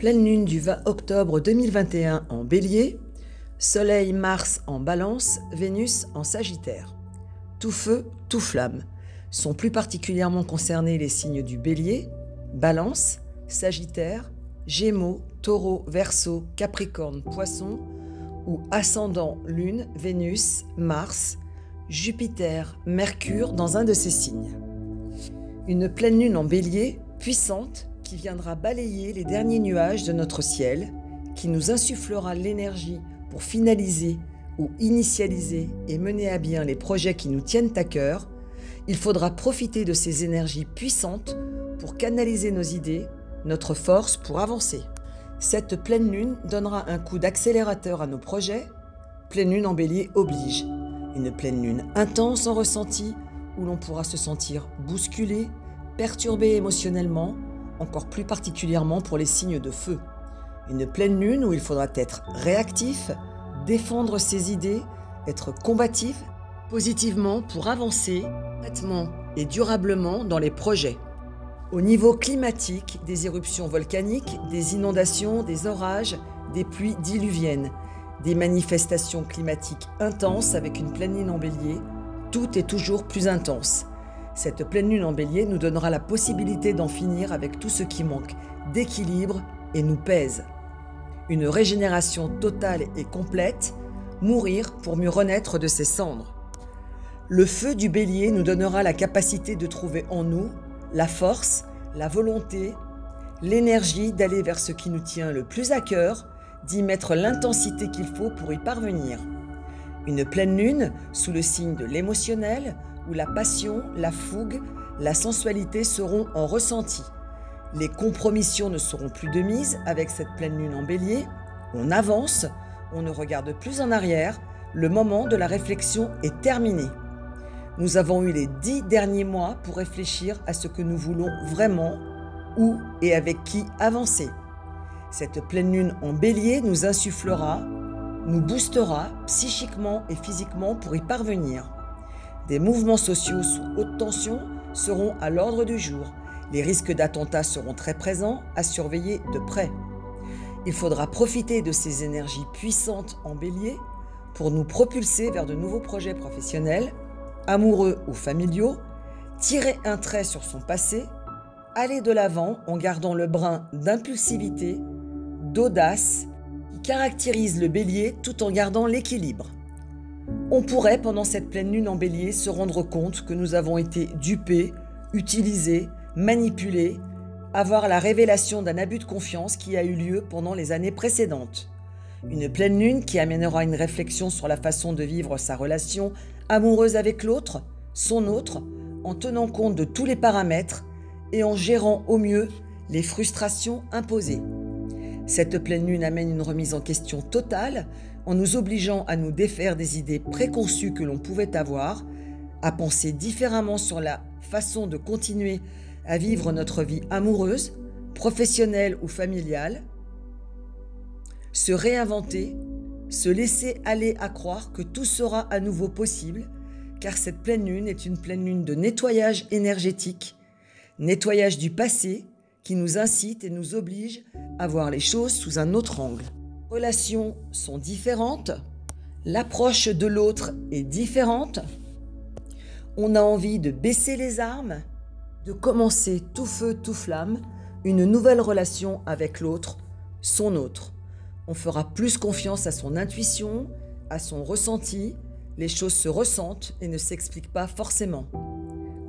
Pleine lune du 20 octobre 2021 en bélier, Soleil Mars en balance, Vénus en sagittaire. Tout feu, tout flamme. Sont plus particulièrement concernés les signes du bélier, balance, sagittaire, gémeaux, taureau, verseau, capricorne, poisson, ou ascendant lune, Vénus, Mars, Jupiter, Mercure dans un de ces signes. Une pleine lune en bélier, puissante, qui viendra balayer les derniers nuages de notre ciel, qui nous insufflera l'énergie pour finaliser ou initialiser et mener à bien les projets qui nous tiennent à cœur, il faudra profiter de ces énergies puissantes pour canaliser nos idées, notre force pour avancer. Cette pleine lune donnera un coup d'accélérateur à nos projets. Pleine lune en bélier oblige. Une pleine lune intense en ressenti où l'on pourra se sentir bousculé, perturbé émotionnellement, encore plus particulièrement pour les signes de feu. Une pleine lune où il faudra être réactif, défendre ses idées, être combatif, positivement pour avancer, concrètement et durablement dans les projets. Au niveau climatique, des éruptions volcaniques, des inondations, des orages, des pluies diluviennes, des manifestations climatiques intenses avec une pleine lune en bélier, tout est toujours plus intense. Cette pleine lune en bélier nous donnera la possibilité d'en finir avec tout ce qui manque d'équilibre et nous pèse. Une régénération totale et complète, mourir pour mieux renaître de ses cendres. Le feu du bélier nous donnera la capacité de trouver en nous la force, la volonté, l'énergie d'aller vers ce qui nous tient le plus à cœur, d'y mettre l'intensité qu'il faut pour y parvenir. Une pleine lune, sous le signe de l'émotionnel, où la passion, la fougue, la sensualité seront en ressenti. Les compromissions ne seront plus de mise avec cette pleine lune en bélier. On avance, on ne regarde plus en arrière, le moment de la réflexion est terminé. Nous avons eu les dix derniers mois pour réfléchir à ce que nous voulons vraiment, où et avec qui avancer. Cette pleine lune en bélier nous insufflera, nous boostera psychiquement et physiquement pour y parvenir. Des mouvements sociaux sous haute tension seront à l'ordre du jour. Les risques d'attentats seront très présents, à surveiller de près. Il faudra profiter de ces énergies puissantes en bélier pour nous propulser vers de nouveaux projets professionnels, amoureux ou familiaux, tirer un trait sur son passé, aller de l'avant en gardant le brin d'impulsivité, d'audace qui caractérise le bélier tout en gardant l'équilibre. On pourrait, pendant cette pleine lune en bélier, se rendre compte que nous avons été dupés, utilisés, manipulés, avoir la révélation d'un abus de confiance qui a eu lieu pendant les années précédentes. Une pleine lune qui amènera une réflexion sur la façon de vivre sa relation amoureuse avec l'autre, son autre, en tenant compte de tous les paramètres et en gérant au mieux les frustrations imposées. Cette pleine lune amène une remise en question totale en nous obligeant à nous défaire des idées préconçues que l'on pouvait avoir, à penser différemment sur la façon de continuer à vivre notre vie amoureuse, professionnelle ou familiale, se réinventer, se laisser aller à croire que tout sera à nouveau possible, car cette pleine lune est une pleine lune de nettoyage énergétique, nettoyage du passé, qui nous incite et nous oblige à voir les choses sous un autre angle relations sont différentes, l'approche de l'autre est différente, on a envie de baisser les armes, de commencer tout feu, tout flamme, une nouvelle relation avec l'autre, son autre. On fera plus confiance à son intuition, à son ressenti, les choses se ressentent et ne s'expliquent pas forcément.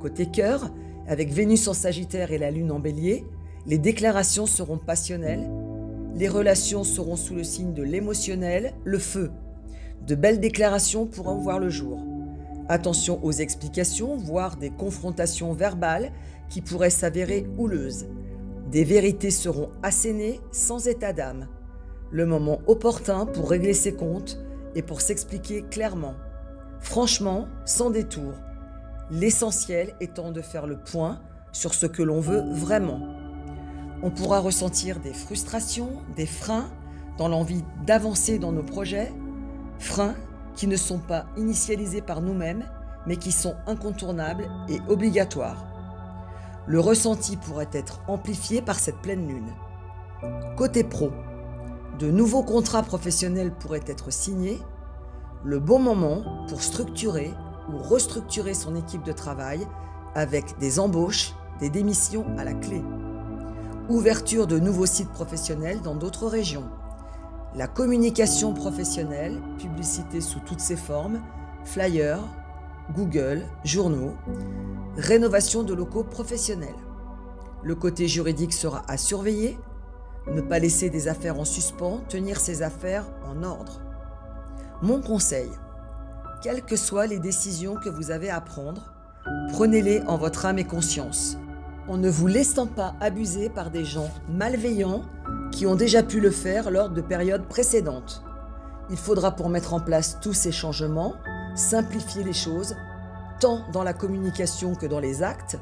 Côté cœur, avec Vénus en Sagittaire et la Lune en Bélier, les déclarations seront passionnelles les relations seront sous le signe de l'émotionnel, le feu. De belles déclarations pourront voir le jour. Attention aux explications, voire des confrontations verbales qui pourraient s'avérer houleuses. Des vérités seront assénées sans état d'âme. Le moment opportun pour régler ses comptes et pour s'expliquer clairement. Franchement, sans détour. L'essentiel étant de faire le point sur ce que l'on veut vraiment. On pourra ressentir des frustrations, des freins dans l'envie d'avancer dans nos projets, freins qui ne sont pas initialisés par nous-mêmes, mais qui sont incontournables et obligatoires. Le ressenti pourrait être amplifié par cette pleine lune. Côté pro, de nouveaux contrats professionnels pourraient être signés. Le bon moment pour structurer ou restructurer son équipe de travail avec des embauches, des démissions à la clé. Ouverture de nouveaux sites professionnels dans d'autres régions. La communication professionnelle, publicité sous toutes ses formes, flyers, Google, journaux, rénovation de locaux professionnels. Le côté juridique sera à surveiller, ne pas laisser des affaires en suspens, tenir ses affaires en ordre. Mon conseil, quelles que soient les décisions que vous avez à prendre, prenez-les en votre âme et conscience, en ne vous laissant pas abuser par des gens malveillants qui ont déjà pu le faire lors de périodes précédentes. Il faudra pour mettre en place tous ces changements, simplifier les choses, tant dans la communication que dans les actes.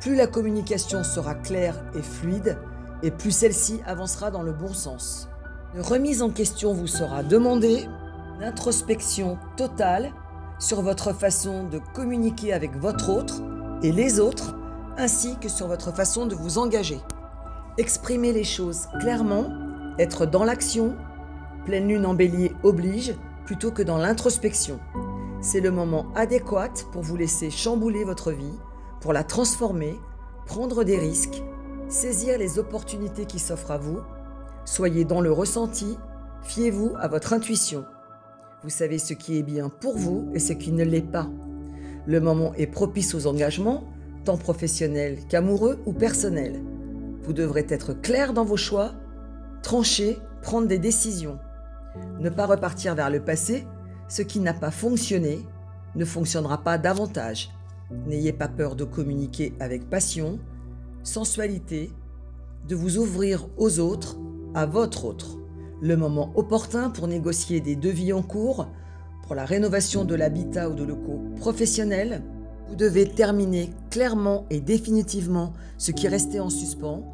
Plus la communication sera claire et fluide, et plus celle-ci avancera dans le bon sens. Une remise en question vous sera demandée, une introspection totale sur votre façon de communiquer avec votre autre et les autres, ainsi que sur votre façon de vous engager. Exprimer les choses clairement, être dans l'action, pleine lune en bélier oblige, plutôt que dans l'introspection. C'est le moment adéquat pour vous laisser chambouler votre vie, pour la transformer, prendre des risques, saisir les opportunités qui s'offrent à vous. Soyez dans le ressenti, fiez-vous à votre intuition. Vous savez ce qui est bien pour vous et ce qui ne l'est pas. Le moment est propice aux engagements, tant professionnels qu'amoureux ou personnels. Vous devrez être clair dans vos choix, trancher, prendre des décisions. Ne pas repartir vers le passé, ce qui n'a pas fonctionné ne fonctionnera pas davantage. N'ayez pas peur de communiquer avec passion, sensualité, de vous ouvrir aux autres, à votre autre. Le moment opportun pour négocier des devis en cours, pour la rénovation de l'habitat ou de locaux professionnels. Vous devez terminer clairement et définitivement ce qui restait en suspens,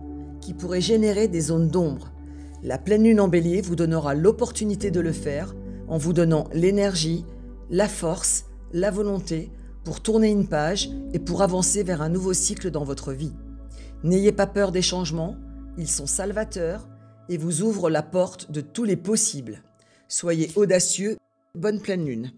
qui pourrait générer des zones d'ombre. La pleine lune en bélier vous donnera l'opportunité de le faire en vous donnant l'énergie, la force, la volonté pour tourner une page et pour avancer vers un nouveau cycle dans votre vie. N'ayez pas peur des changements, ils sont salvateurs et vous ouvrent la porte de tous les possibles. Soyez audacieux, bonne pleine lune.